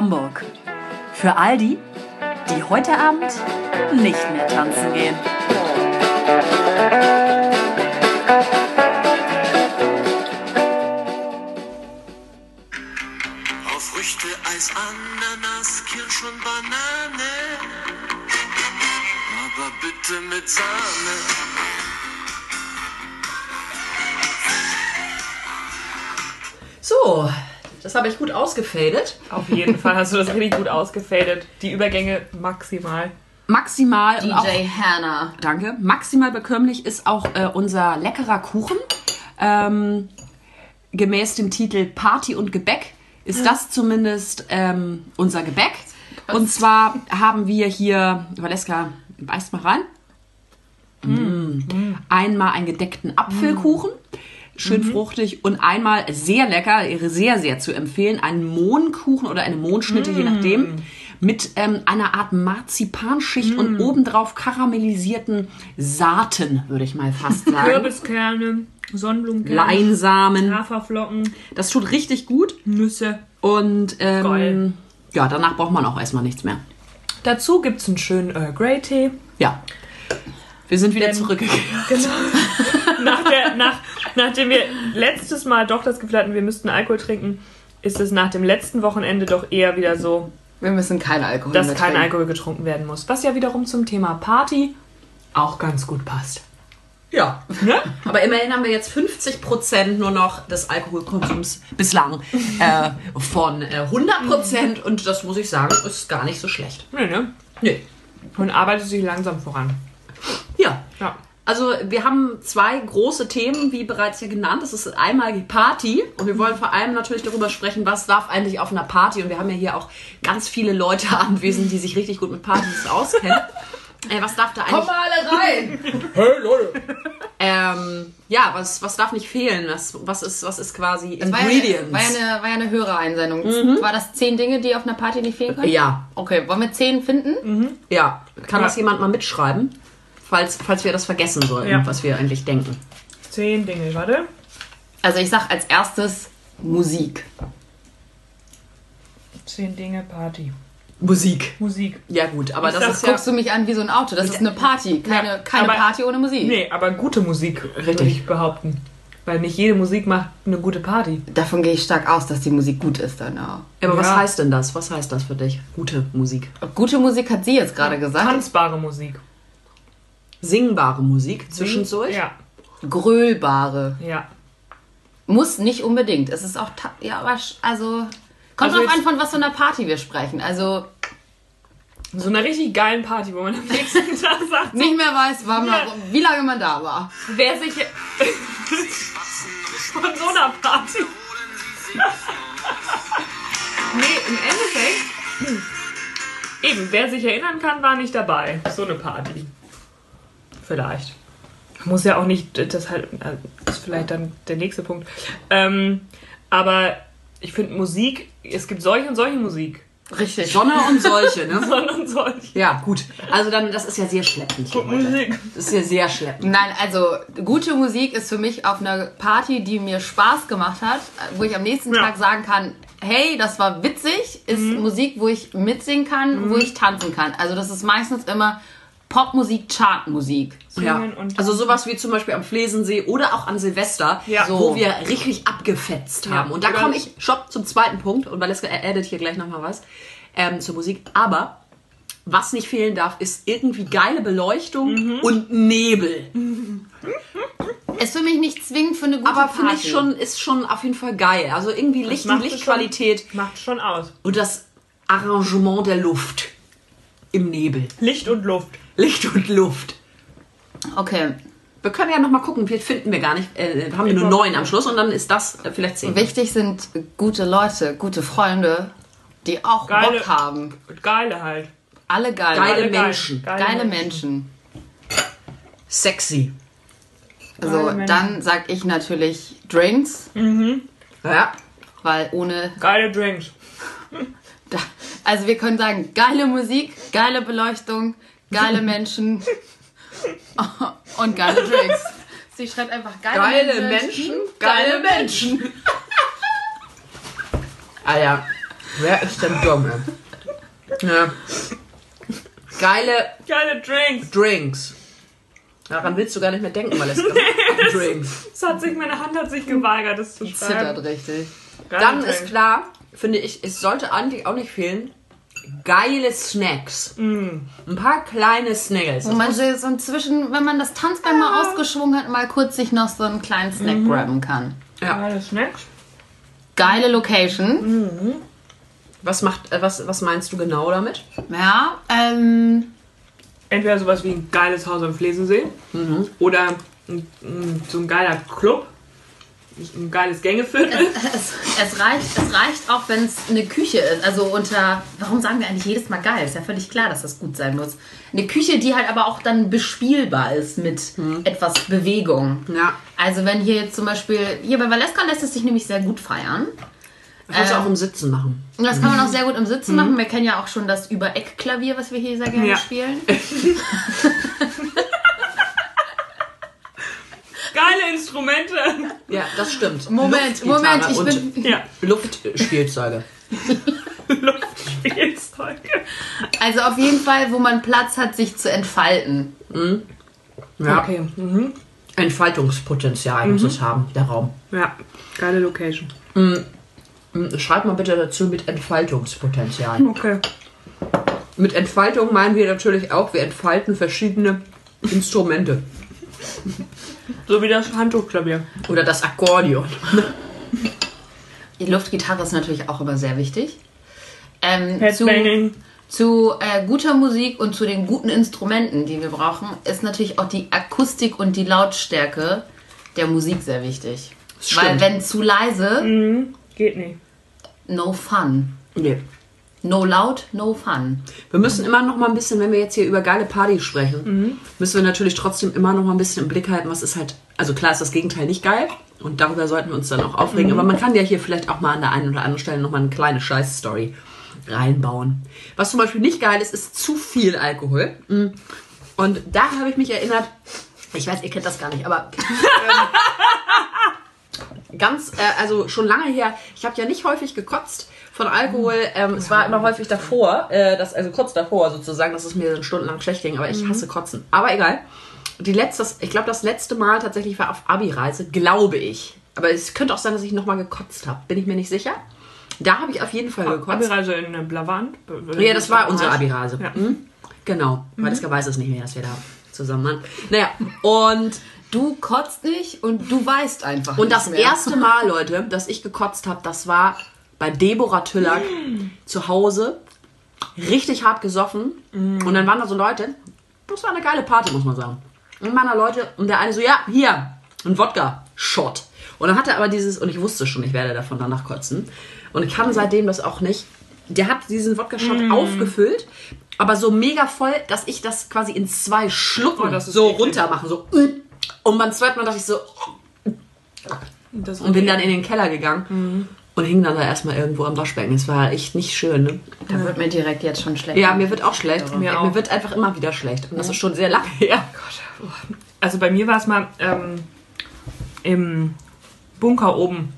Hamburg. Für all die, die heute Abend nicht mehr tanzen gehen. Auf Früchte, Eis, Ananas, Kirsch und Banane. Aber bitte mit Sahne. Habe ich gut ausgefadet. Auf jeden Fall hast du das richtig gut ausgefadet. Die Übergänge maximal. Maximal und auch, DJ Hannah. danke, maximal bekömmlich ist auch äh, unser leckerer Kuchen. Ähm, gemäß dem Titel Party und Gebäck ist das zumindest ähm, unser Gebäck. Und zwar haben wir hier, Valeska, beißt mal rein. Mm. Einmal einen gedeckten Apfelkuchen, schön fruchtig und einmal sehr lecker, sehr, sehr zu empfehlen, einen Mohnkuchen oder eine Mohnschnitte, je nachdem, mit ähm, einer Art Marzipanschicht und obendrauf karamellisierten Saaten, würde ich mal fast sagen. Kürbiskerne, Sonnenblumenkerne, Leinsamen. Haferflocken, Das tut richtig gut Nüsse. und ähm, Geil. ja, danach braucht man auch erstmal nichts mehr. Dazu gibt es einen schönen Earl Grey Tee. Ja. Wir sind wieder Denn- zurückgekehrt. Genau. nach, nachdem wir letztes Mal doch das Gefühl hatten, wir müssten Alkohol trinken, ist es nach dem letzten Wochenende doch eher wieder so, Wir müssen keinen Alkohol dass mehr kein trinken. Alkohol getrunken werden muss. Was ja wiederum zum Thema Party auch ganz gut passt. Ja. Ne? Aber immerhin haben wir jetzt 50% nur noch des Alkoholkonsums bislang äh, von äh, 100% und das muss ich sagen, ist gar nicht so schlecht. Nee, ne? Nee. Und arbeitet sich langsam voran. Ja. Ja. Also wir haben zwei große Themen, wie bereits ja genannt. Das ist einmal die Party und wir wollen vor allem natürlich darüber sprechen, was darf eigentlich auf einer Party. Und wir haben ja hier auch ganz viele Leute anwesend, die sich richtig gut mit Partys auskennen. Äh, was darf da eigentlich... Kommt mal alle rein! Ähm, ja, was, was darf nicht fehlen? Was, was, ist, was ist quasi Das war ja, Ingredients? war, ja eine, war ja eine Hörereinsendung. War das zehn Dinge, die auf einer Party nicht fehlen können? ja, Okay, wollen wir zehn finden? ja. Kann Ja. das jemand mal mitschreiben? Falls, falls wir das vergessen sollten, Ja. was wir eigentlich denken. Zehn Dinge, warte. Also ich sag als erstes Musik. Zehn Dinge Party. Musik. Musik. Ja gut, aber Ich das sag, ist ja... Guckst du mich an wie so ein Auto? Das ist eine Party, keine, Ja, keine aber- Party ohne Musik. Nee, aber gute Musik, würde Richtig. ich behaupten. Weil nicht jede Musik macht eine gute Party. Davon gehe ich stark aus, dass die Musik gut ist dann auch. Aber was Ja. heißt denn das? Was heißt das für dich? Gute Musik. Gute Musik hat sie jetzt gerade gesagt. Tanzbare Musik. Singbare Musik zwischendurch? Ja, Grölbare. ja. Muss nicht unbedingt. Es ist auch, ja, aber also, kommt Also drauf an, von was für einer Party wir sprechen. Also, So einer richtig geilen Party, wo man am nächsten Tag sagt, nicht mehr weiß, wann Ja. man, wie lange man da war. wer sich von so einer Party. nee, im Endeffekt. hm, Eben, wer sich erinnern kann, war nicht dabei. So eine Party. Vielleicht. Muss ja auch nicht, das halt, äh, ist vielleicht dann der nächste Punkt. Ähm, aber ich finde Musik, es gibt solche und solche Musik. Richtig. Sonne und solche, ne? Sonne und solche. Ja, gut. Also dann, das ist ja sehr schleppend hier heute. Musik. Das ist ja sehr schleppend. Nein, also gute Musik ist für mich auf einer Party, die mir Spaß gemacht hat, wo ich am nächsten Ja. Tag sagen kann, hey, das war witzig, ist Musik, wo ich mitsingen kann, wo ich tanzen kann. Also das ist meistens immer Popmusik, Chartmusik. Ja. Also sowas wie zum Beispiel am Flesensee oder auch an Silvester, Ja. wo wir richtig abgefetzt Ja. haben. Und da komme ich, stopp, zum zweiten Punkt. Und Valeska addet hier gleich nochmal was ähm, zur Musik. Aber was nicht fehlen darf, ist irgendwie geile Beleuchtung Mhm. und Nebel. Ist für mich nicht zwingend für eine gute Aber finde ich schon, ist schon auf jeden Fall geil. Also irgendwie Licht und Lichtqualität Schon, macht schon aus. und das Arrangement der Luft im Nebel. Licht und Luft. Licht und Luft. Okay. Wir können ja noch mal gucken, vielleicht finden wir gar nicht. Äh, haben wir nur neun am Schluss und dann ist das äh, vielleicht zehn. Wichtig sind gute Leute, gute Freunde, die auch Geile- Bock haben. Geile halt. Alle geil. Geile Alle geil. Menschen. Geile Menschen. Sexy. So, Geile Menschen. dann sag ich natürlich Drinks, Ja. weil ohne Geile Drinks. Da, also wir können sagen, geile Musik, geile Beleuchtung, geile Menschen und geile Drinks. Sie schreibt einfach geile, Geile Menschen, geile Menschen. ah ja. Wer ist denn dumm? ey? Ja. Geile Geile Drinks. Drinks. Daran willst du gar nicht mehr denken, weil es Drinks. Das hat sich, meine Hand hat sich geweigert, das zu Zittert schreiben. richtig. Geile Dann Drinks. ist klar, finde ich, es sollte eigentlich auch nicht fehlen, geile Snacks. Ein paar kleine Snaggles. Wo man so so inzwischen, wenn man das Tanzbein mal ausgeschwungen hat, mal kurz sich noch so einen kleinen Snack grabben kann. Ja. Geile Snacks. Geile Location. Was macht, äh, was, was meinst du genau damit? Ja, ähm, Entweder sowas wie ein geiles Haus am Flesensee oder ein, ein, so ein geiler Club. Ein geiles Gängeviertel. es, es, reicht, es reicht auch, wenn es eine Küche ist. Also unter, warum sagen wir eigentlich jedes Mal geil? Ist ja völlig klar, dass das gut sein muss. Eine Küche, die halt aber auch dann bespielbar ist mit etwas Bewegung. Ja. Also wenn hier jetzt zum Beispiel, hier bei Valeska lässt es sich nämlich sehr gut feiern. Kannst du Ähm, auch im Sitzen machen. Das kann man auch sehr gut im Sitzen machen. Wir kennen ja auch schon das Über-Eck-Klavier, was wir hier sehr gerne Ja. spielen. Geile Instrumente. Ja, das stimmt. Moment, Moment, ich und bin- Ja. Luftspielzeuge. Luftspielzeuge. Also auf jeden Fall, wo man Platz hat, sich zu entfalten. Ja. Okay. Mhm. Entfaltungspotenzial muss es haben, der Raum. Ja. Geile Location. Schreib mal bitte dazu mit Entfaltungspotenzial. Okay. Mit Entfaltung meinen wir natürlich auch, wir entfalten verschiedene Instrumente. So wie das Handtuchklavier. Oder das Akkordeon. Die Luftgitarre ist natürlich auch immer sehr wichtig. Ähm, zu zu äh, guter Musik und zu den guten Instrumenten, die wir brauchen, ist natürlich auch die Akustik und die Lautstärke der Musik sehr wichtig. Weil wenn zu leise, Geht nicht. no fun. Nee. No loud, no fun. Wir müssen immer noch mal ein bisschen, wenn wir jetzt hier über geile Partys sprechen, müssen wir natürlich trotzdem immer noch mal ein bisschen im Blick halten, was ist halt, also klar ist das Gegenteil nicht geil und darüber sollten wir uns dann auch aufregen, aber man kann ja hier vielleicht auch mal an der einen oder anderen Stelle noch mal eine kleine Scheiß-Story reinbauen. Was zum Beispiel nicht geil ist, ist zu viel Alkohol. Mm. Und da habe ich mich erinnert, ich weiß, ihr kennt das gar nicht, aber ähm, ganz, äh, also schon lange her, ich habe ja nicht häufig gekotzt von Alkohol. Ähm, es war immer häufig davor, äh, das, also kurz davor sozusagen, dass es mir dann stundenlang schlecht ging, aber ich hasse Kotzen. Aber egal. Die letzte, ich glaube, das letzte Mal tatsächlich war auf Abi-Reise, glaube ich. Aber es könnte auch sein, dass ich nochmal gekotzt habe. Bin ich mir nicht sicher. Da habe ich auf jeden Fall gekotzt. Abi-Reise in äh, Blavant. Ja, das war unsere Abi-Reise. Ja. Mhm. Genau. Valeska weiß es nicht mehr, dass wir da zusammen waren. Naja, und, Du kotzt nicht und du weißt einfach und das mehr. erste Mal, Leute, dass ich gekotzt habe, das war bei Deborah Tüllack zu Hause. Richtig hart gesoffen. Und dann waren da so Leute. Das war eine geile Party, muss man sagen. Und waren da Leute und der eine so, ja, hier, ein Wodka-Shot. Und dann hat er aber dieses, und ich wusste schon, ich werde davon danach kotzen. Und ich kann seitdem das auch nicht. Der hat diesen Wodka-Shot aufgefüllt, aber so mega voll, dass ich das quasi in zwei Schlucken Oh, so eklig. runter mache. So. Und beim zweiten Mal dachte ich so, und bin dann in den Keller gegangen und hing dann da erstmal irgendwo am Waschbecken. Es war echt nicht schön. Ne? Da wird mir direkt jetzt schon schlecht. Ja, mir wird auch schlecht. Mir Mir, auch. wird einfach immer wieder schlecht. Und das ist schon sehr lange her. Also bei mir war es mal ähm, im Bunker oben.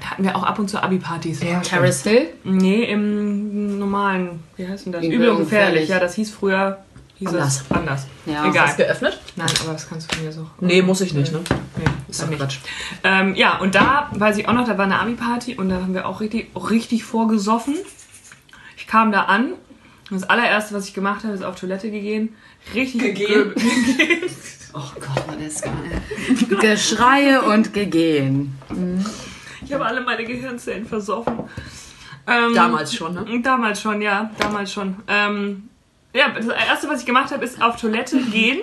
Da hatten wir auch ab und zu Abi-Partys. Terrace Hill? Nee, im normalen, wie heißt denn das? Übel und gefährlich. Ja, das hieß früher hieß Anders. Es anders. Ja. Egal. Ist geöffnet? Nein, aber das kannst du mir so. Nee, muss ich nicht, ne? Nee, Ist doch nicht. Quatsch. Ähm, ja, und da weiß ich auch noch, da war eine Ami-Party und da haben wir auch richtig, auch richtig vorgesoffen. Ich kam da an und das allererste, was ich gemacht habe, ist auf Toilette gehen. Richtig Gegeben? ge- Oh Gott, Valeska. Geschreie und Gegehen. Ich habe alle meine Gehirnzellen versoffen. Ähm, Damals schon, ne? Damals schon, ja, damals schon. Ähm, ja, das erste, was ich gemacht habe, ist auf Toilette gehen.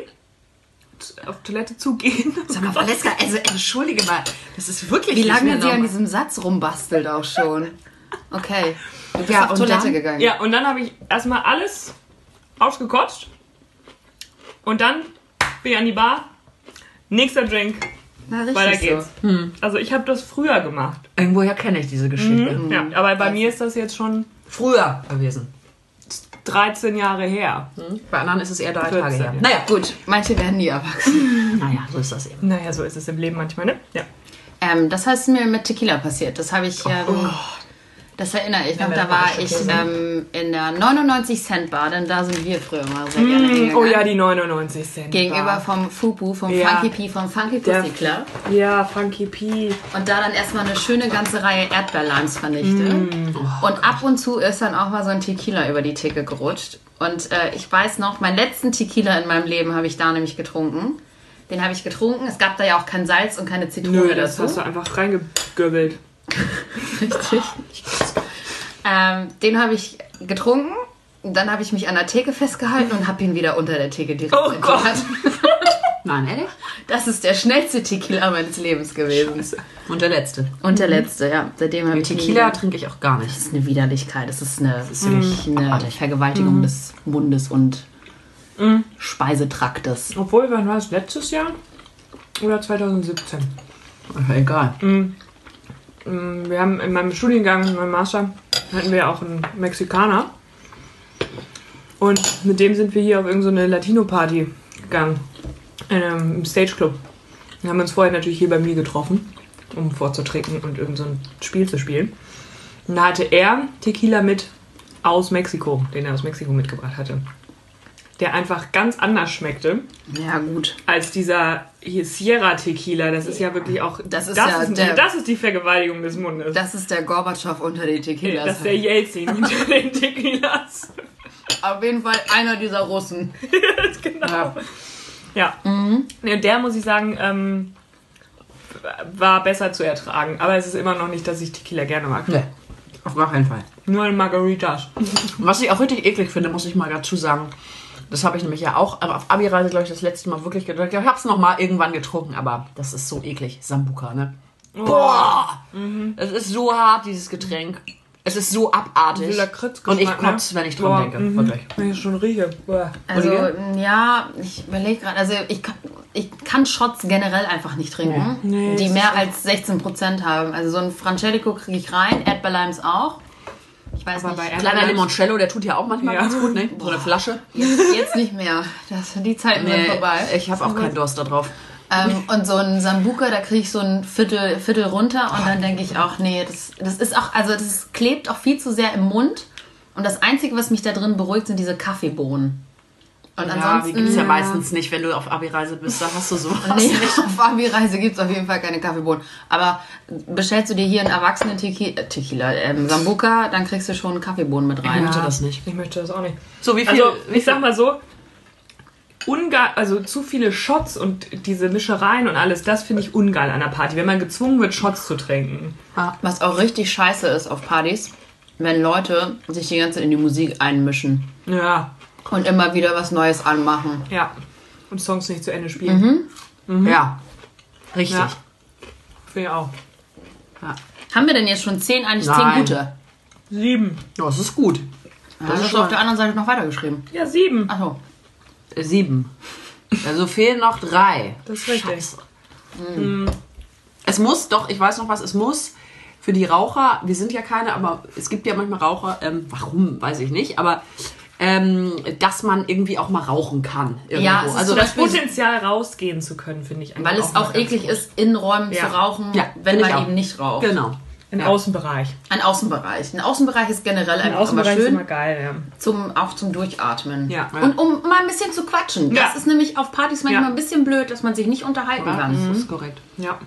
Auf Toilette zugehen. Sag mal, Valeska, also entschuldige mal. Das ist wirklich Wie lange sie an diesem Satz rumbastelt auch schon. Okay. Du bist Ja, auf und Toilette dann- gegangen. Ja, und dann habe ich erstmal alles ausgekotzt. Und dann bin ich an die Bar. Nächster Drink. Na, richtig Weiter so. geht's. Also ich habe das früher gemacht. Irgendwoher kenne ich diese Geschichte. Ja, aber bei mir ist das jetzt schon Früher gewesen. 13 Jahre her. Bei anderen ist es eher drei 14, Tage her. ja. Naja, Gut, manche werden nie erwachsen. naja, so ist das eben. Naja, so ist es im Leben manchmal, ne? Ja. Ähm, das heißt mir mit Tequila passiert. Das habe ich ähm, Das erinnere ich noch. Ja, Da war ich ähm, in der 99 Cent Bar, denn da sind wir früher mal sehr gerne Mm, hingegangen. oh ja, die 99 Cent. Gegenüber Bar. vom Fupu, vom Ja. Funky P, vom Funky Pussy Club. Ja, Funky P. Und da dann erstmal eine schöne ganze Reihe Erdbeerlimes vernichtet. Mm. Und ab und zu ist dann auch mal so ein Tequila über die Theke gerutscht. Und äh, ich weiß noch, meinen letzten Tequila in meinem Leben habe ich da nämlich getrunken. Den habe ich getrunken. Es gab da ja auch kein Salz und keine Zitrone Nö, das dazu. hast du einfach reingegöbelt. Richtig. Ähm, den habe ich getrunken. Dann habe ich mich an der Theke festgehalten und habe ihn wieder unter der Theke direkt Oh Gott. entleert. Nein, ehrlich? Das ist der schnellste Tequila meines Lebens gewesen. Und der letzte. Und der letzte, ja. Seitdem habe ich nie Tequila trinke ich auch gar nicht. Das ist eine Widerlichkeit. Das ist eine, das ist wirklich eine Vergewaltigung des Mundes und Speisetraktes. Obwohl, wann war es? Letztes Jahr? Oder 2017? Ist ja egal. Mm, Wir haben in meinem Studiengang, in meinem Master, hatten wir auch einen Mexikaner. Und mit dem sind wir hier auf irgendeine Latino-Party gegangen. In einem im Stage Club. Wir haben uns vorher natürlich hier bei mir getroffen, um vorzutrinken und irgend so ein Spiel zu spielen. Und da hatte er Tequila mit aus Mexiko, den er aus Mexiko mitgebracht hatte. Der einfach ganz anders schmeckte Ja, gut. als dieser hier Sierra Tequila. Das ist ja wirklich auch. Das ist ja ist, der- das ist die Vergewaltigung des Mundes. Das ist der Gorbatschow unter den Tequilas. das ist der Jelzin unter den Tequilas. Auf jeden Fall einer dieser Russen. genau. Ja. Ja. Mhm. Der muss ich sagen, ähm, war besser zu ertragen. Aber es ist immer noch nicht, dass ich Tequila gerne mag. Nee, auf gar keinen Fall. Nur in Margaritas. Was ich auch richtig eklig finde, muss ich mal dazu sagen. Das habe ich nämlich ja auch aber auf Abi-Reise, glaube ich, das letzte Mal wirklich getrunken. Ich habe es noch mal irgendwann getrunken, aber das ist so eklig. Sambuka, ne? Boah! Es ist so hart, dieses Getränk. Es ist so abartig. Und ich kotze, ne? wenn ich dran Boah, denke. mhm. Wirklich. Wenn ich schon rieche. Boah. Also, ja, ich überlege gerade. Also, ich kann, ich kann Shots generell einfach nicht trinken, Nee, die das mehr als 16% haben. Also, so ein Francelico kriege ich rein, Erdbeerlimes auch. Ich weiß Aber nicht. Kleiner Limoncello, der tut ja auch manchmal Ja. ganz gut, ne? So eine Flasche. Jetzt, jetzt nicht mehr. Das, die Zeiten sind vorbei. ich habe auch keinen Durst da drauf. Ähm, und so ein Sambuka, da kriege ich so ein Viertel, Viertel runter und dann denke ich auch, nee, das, das ist auch, also das klebt auch viel zu sehr im Mund. Und das Einzige, was mich da drin beruhigt, sind diese Kaffeebohnen. Und Ja, die ansonsten. gibt's ja meistens nicht, wenn du auf Abi-Reise bist. Da hast du sowas Nee, nicht. auf Abi-Reise gibt es auf jeden Fall keine Kaffeebohnen. Aber bestellst du dir hier einen erwachsenen Tequila, äh, Tequila ähm, Sambuka, dann kriegst du schon Kaffeebohnen mit Ich rein. möchte das nicht. Ich möchte das auch nicht. So, wie viel? Also, wie ich sag mal so, ungeil, also zu viele Shots und diese Mischereien und alles, das finde ich ungeil an der Party, wenn man gezwungen wird, Shots zu trinken. Was auch richtig scheiße ist auf Partys, wenn Leute sich die ganze Zeit in die Musik einmischen Ja, und immer wieder was Neues anmachen. ja. Und Songs nicht zu Ende spielen. Ja, richtig. Ja. Finde ich auch. Haben wir denn jetzt schon zehn, eigentlich zehn Nein. gute? Sieben. Ja, das ist gut. Das hast du auf der anderen Seite noch weitergeschrieben. Ja, sieben. Achso. Äh, Sieben. Also fehlen noch drei. Das ist richtig. Scheiße. Es muss, doch, ich weiß noch was, es muss für die Raucher, wir sind ja keine, aber es gibt ja manchmal Raucher, ähm, warum, weiß ich nicht, aber ähm, dass man irgendwie auch mal rauchen kann. Irgendwo. Ja, es ist also zum Das Potenzial rausgehen zu können, finde ich eigentlich Weil es auch ganz eklig gut. ist, in Räumen Ja. zu rauchen, Ja, wenn man auch. eben nicht raucht. Genau. Im Ja. Außenbereich. Ein Außenbereich. Ein Außenbereich ist generell einfach Außenbereich immer ist schön, immer geil, ja. zum, auch zum Durchatmen. Ja. Und um mal ein bisschen zu quatschen. Ja. Das ist nämlich auf Partys manchmal Ja. ein bisschen blöd, dass man sich nicht unterhalten kann. Das ist korrekt. Ja.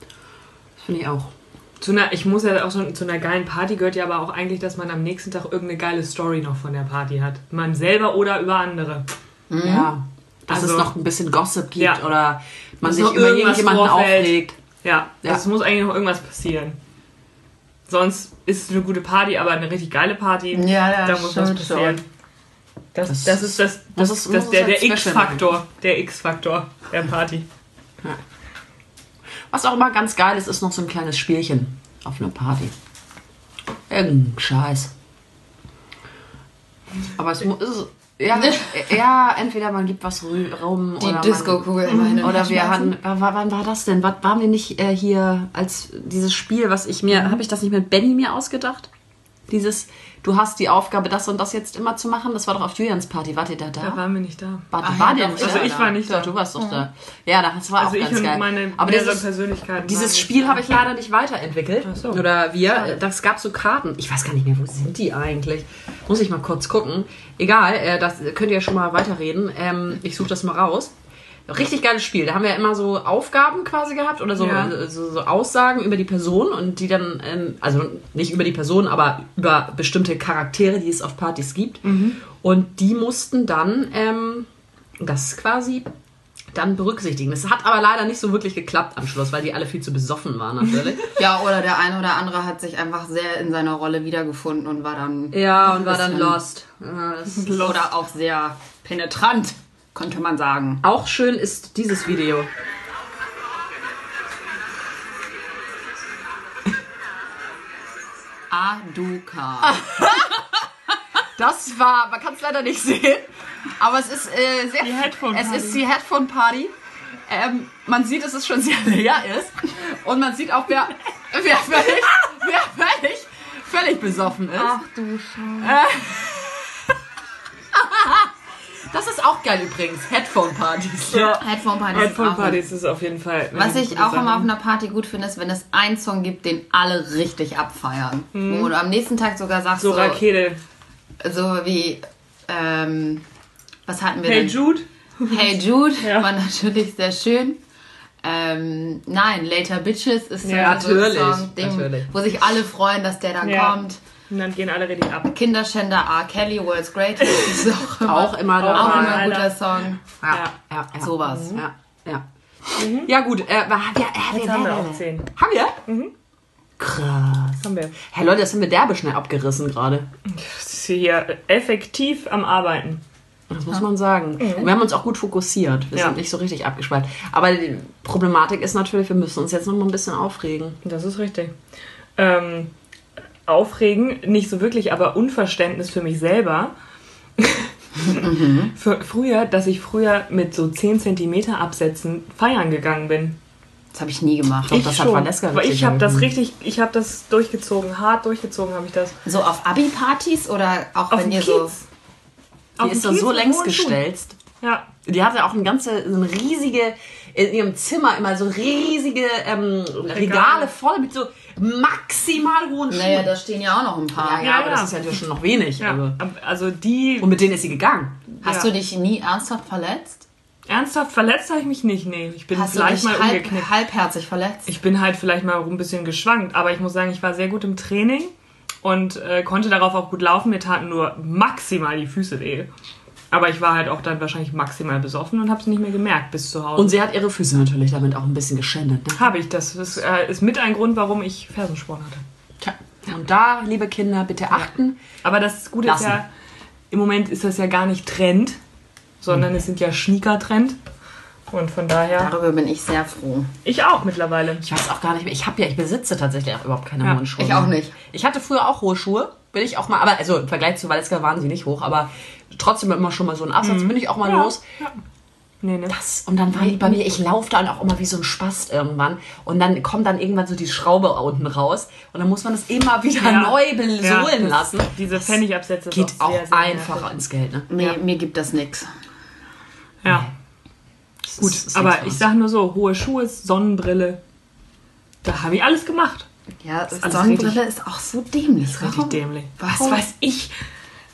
Das finde ich auch. Zu einer, ich muss ja auch schon, zu einer geilen Party gehört ja aber auch eigentlich, dass man am nächsten Tag irgendeine geile Story noch von der Party hat. Man selber oder über andere. Ja. Dass Also- es noch ein bisschen Gossip gibt Ja. oder man sich über irgendjemanden vorfällt. aufregt. Ja, Ja. es muss eigentlich noch irgendwas passieren. Sonst ist es eine gute Party, aber eine richtig geile Party, Ja, ja, da muss was passieren. Das, Das- das, ist das, das das, ist- das, muss der, der Special X-Faktor. Der X-Faktor der Party. Was auch immer ganz geil ist, ist noch so ein kleines Spielchen auf einer Party. Irgendein Scheiß. Aber es muss. Ja, ja, entweder man gibt was rum Die oder Disco-Kugel immerhin. Oder wir hatten. War, wann war das denn? War, waren wir nicht äh, hier als dieses Spiel, was ich mir. Habe ich das nicht mit Benny mir ausgedacht? Dieses, du hast die Aufgabe, das und das jetzt immer zu machen. Das war doch auf Julians Party. Wart ihr da da? Da waren wir nicht da. War, Ach war ja, nicht also da? ich war nicht da. du warst doch da. Ja, das war Also auch ich ganz und geil. meine Aber dieses, Persönlichkeiten. dieses Spiel habe ich leider nicht weiterentwickelt. So. Oder wir. Das gab so Karten. Ich weiß gar nicht mehr, wo sind die eigentlich? Muss ich mal kurz gucken. Egal, äh, das könnt ihr ja schon mal weiterreden. Ähm, ich suche das mal raus. Richtig geiles Spiel. Da haben wir immer so Aufgaben quasi gehabt oder so, Ja. so, so Aussagen über die Person und die dann, ähm, also nicht über die Person, aber über bestimmte Charaktere, die es auf Partys gibt. Und die mussten dann ähm, das quasi dann berücksichtigen. Das hat aber leider nicht so wirklich geklappt am Schluss, weil die alle viel zu besoffen waren natürlich. Ja, oder der eine oder andere hat sich einfach sehr in seiner Rolle wiedergefunden und war dann. ja, und war dann lost. Ja, das Oder auch sehr penetrant, könnte man sagen. Auch schön ist dieses Video. Aduka. Das war, man kann es leider nicht sehen, aber es ist äh, sehr. Die Headphone es Party. ist die Headphone Party. Ähm, man sieht, dass es schon sehr leer ist und man sieht auch, wer, wer völlig, wer völlig, völlig besoffen ist. Ach du Scheiße. Das ist auch geil übrigens. Headphone Partys. Ja. Headphone Partys. Headphone ist auch Partys ist auf jeden Fall. Was ich auch Sache. immer auf einer Party gut finde, ist, wenn es einen Song gibt, den alle richtig abfeiern. Wo du am nächsten Tag sogar sagst, So so, Rakete. so wie, ähm, was hatten wir Hey denn? Jude. Hey Jude Ja. war natürlich sehr schön. Ähm, nein, Later Bitches ist Ja, so ein natürlich, Song, den, natürlich. wo sich alle freuen, dass der dann Ja. kommt. Und dann gehen alle richtig ab. Kinderschänder R. Kelly, World's Greatest, ist auch immer, Auch immer auch immer ein guter Song. Ja, ja, ja. Sowas. Ja, ja. Ja gut, äh, wir, äh, Jetzt haben wir auch zehn. Haben wir? Krass. Haben wir. Hey Leute, das haben wir derbe schnell abgerissen gerade. Das ist hier effektiv am Arbeiten. Das muss man sagen. Wir haben uns auch gut fokussiert. Wir Ja. sind nicht so richtig abgeschweift. Aber die Problematik ist natürlich, wir müssen uns jetzt noch mal ein bisschen aufregen. Das ist richtig. Ähm, aufregen, nicht so wirklich, aber Unverständnis für mich selber. für früher, dass ich früher mit so 10 cm Absätzen feiern gegangen bin. Das habe ich nie gemacht. Doch, das hat Valeska Aber ich habe das richtig, ich habe das durchgezogen, hart durchgezogen habe ich das. So auf Abi-Partys oder auch Auf wenn ihr so. Kiez. Die Auf ist Kiez so mit längs hohen Schuhen. gestelzt. Ja, Die hatte auch ein ganze, so eine riesige, in ihrem Zimmer immer so riesige ähm, Regale voll mit so maximal hohen Schuhen. Naja, da stehen ja auch noch ein paar. ja, ja, Ja, aber ja. das ist ja schon noch wenig. ja. Also. Also die Und mit denen ist sie gegangen. Hast Ja. du dich nie ernsthaft verletzt? ernsthaft verletzt habe ich mich nicht. Nee, ich bin Hast du vielleicht dich mal halb, umgeknickt. halbherzig verletzt? Ich bin halt vielleicht mal ein bisschen geschwankt, aber ich muss sagen, ich war sehr gut im Training und äh, konnte darauf auch gut laufen. Mir taten nur maximal die Füße weh. Aber ich war halt auch dann wahrscheinlich maximal besoffen und habe es nicht mehr gemerkt bis zu Hause. Und sie hat ihre Füße natürlich damit auch ein bisschen geschändet. Ne? habe ich. Das ist, äh, ist mit ein Grund, warum ich Fersensporn hatte. Tja. Und da, liebe Kinder, bitte achten. Aber das Gute Lassen. ist ja, im Moment ist das ja gar nicht Trend, sondern Hm. es sind ja Sneaker-Trend. Und von daher, Darüber bin ich sehr froh. ich auch mittlerweile. Ich weiß auch gar nicht mehr. Ich habe ja, ich besitze tatsächlich auch überhaupt keine Ja, hohen Schuhe. ich auch nicht. Ich hatte früher auch hohe Schuhe. Bin ich auch mal, aber also im Vergleich zu Valeska waren sie nicht hoch, aber trotzdem immer schon mal so ein Absatz. Bin ich auch mal Mhm. Ja. los. Nee, ne? Das, und dann waren die bei mir, ich laufe dann auch immer wie so ein Spast irgendwann. Und dann kommt dann irgendwann so die Schraube unten raus. Und dann muss man es immer wieder Ja. neu Ja, besohlen das- lassen. Diese Pfennigabsätze Geht ist auch sehr, sehr einfacher ins Geld, ne? Mir, Ja. mir gibt das nichts. Ja. Das Gut, ist- ist aber ich uns. sag nur so, hohe Schuhe, Sonnenbrille. Da habe ich alles gemacht. Ja, alles Sonnenbrille richtig- ist auch so dämlich. Richtig Warum? dämlich. Warum? Was weiß ich?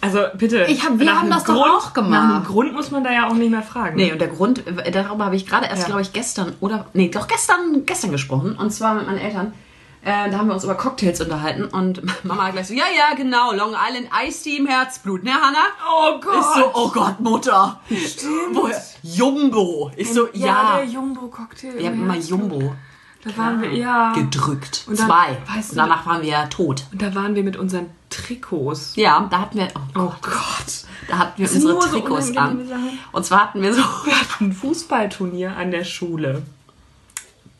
Also bitte. Ich hab- wir nach haben das doch Grund, auch gemacht. Nach einem Grund muss man da ja auch nicht mehr fragen. Nee, und der Grund, äh, darüber habe ich gerade erst, Ja. glaube ich, gestern oder, nee, doch gestern, gestern gesprochen. Und zwar mit meinen Eltern. Äh, da haben wir uns über Cocktails unterhalten und Mama gleich so, ja, ja, genau, Long Island Ice Tea im Herzblut, ne, Hannah? Oh Gott. Ich so, oh Gott, Mutter. Woher? Jumbo. Ich so, ja. der Jumbo-Cocktail. Wir haben immer Jumbo Da waren wir, ja. gedrückt. Und dann, Zwei. weißt und du- danach waren wir tot. Und da waren wir mit unseren Trikots. Ja, da hatten wir, oh Oh Gott, Gott. da hatten wir Das unsere so Trikots an. Und zwar hatten wir so Wir hatten ein Fußballturnier an der Schule.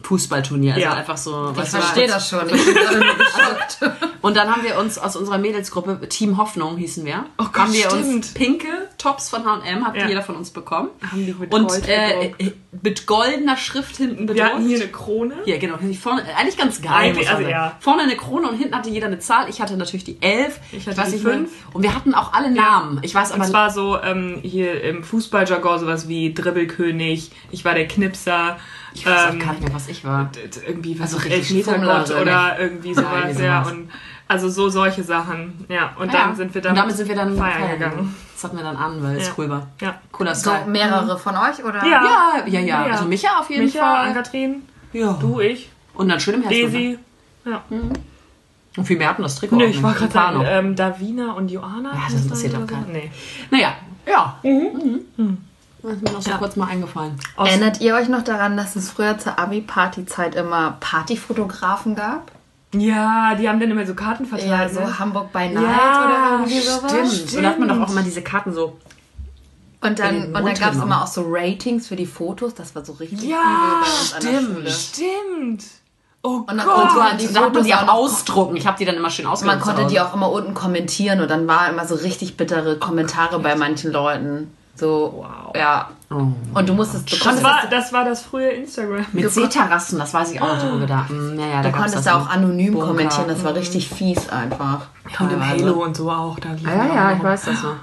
Fußballturnier, also Ja. einfach so. Ich verstehe das schon. Ich bin gerade nur geschockt. Und dann haben wir uns aus unserer Mädelsgruppe, Team Hoffnung hießen wir, Oh Gott, haben wir uns stimmt. pinke Tops von H&M hat Ja. jeder von uns bekommen. Haben die mit Und äh, mit goldener Schrift hinten Wir bedruckt. hatten hier eine Krone. Hier, genau. Vorne, eigentlich ganz geil. Eigentlich, also, ja. Vorne eine Krone und hinten hatte jeder eine Zahl. Ich hatte natürlich die 11. Ich hatte die nicht mehr. fünf. Und wir hatten auch alle Namen. Ich weiß aber es war so ähm, hier im Fußballjargon sowas wie Dribbelkönig, ich war der Knipser, ich weiß auch ähm, gar nicht mehr, was ich war. irgendwie was Also richtig Elfmetergott Fummlerin, oder irgendwie sowas, irgendwie ja. Und also so solche Sachen, ja. Und Ja. dann sind wir dann und damit sind wir dann feiern feiern gegangen. Das hatten wir dann an, weil es Ja. cool war. Ja. Cooler So Style. mehrere von euch oder? Ja. Ja, ja. Also Micha auf jeden Micha, Fall. Ann-Kathrin, Ja. du, ich, Und dann schön im Herzen. Daisy. Ja. Und viel mehr hatten das Trikot Nee, ich war gerade sagen, noch. ähm, Davina und Johanna. Ja, das interessiert auch so? keinen. Nee. Naja, ja. Mhm. Das ist mir noch so Ja. kurz mal eingefallen. Aus, Erinnert ihr euch noch daran, dass es früher zur Abi-Party-Zeit immer Partyfotografen gab? Ja, die haben dann immer so Karten verteilt. Ja, so ne? Hamburg by Night Ja, oder irgendwie sowas. Stimmt. Und da hat man doch auch immer diese Karten so. Und dann, und dann gab es immer auch so Ratings für die Fotos. Das war so richtig Ja, bei stimmt. Stimmt. Oh Und dann Gott. konnte Und man die da hat man Fotos die auch ausdrucken. Ich habe die dann immer schön Man ausgedruckt. konnte zu die auch immer unten kommentieren und dann war immer so richtig bittere Kommentare bei manchen Leuten. So, Wow. ja. Und du musstest, du Das war, das war das frühe Instagram. Mit Seeterrassen, das weiß ich auch noch drüber da. Hm, Ja, ja, da du konntest da noch. auch anonym Bunker. kommentieren. Das war richtig fies einfach. Und im Teilweise. Halo und so auch. Da Ah, ja, ja, ich weiß das noch.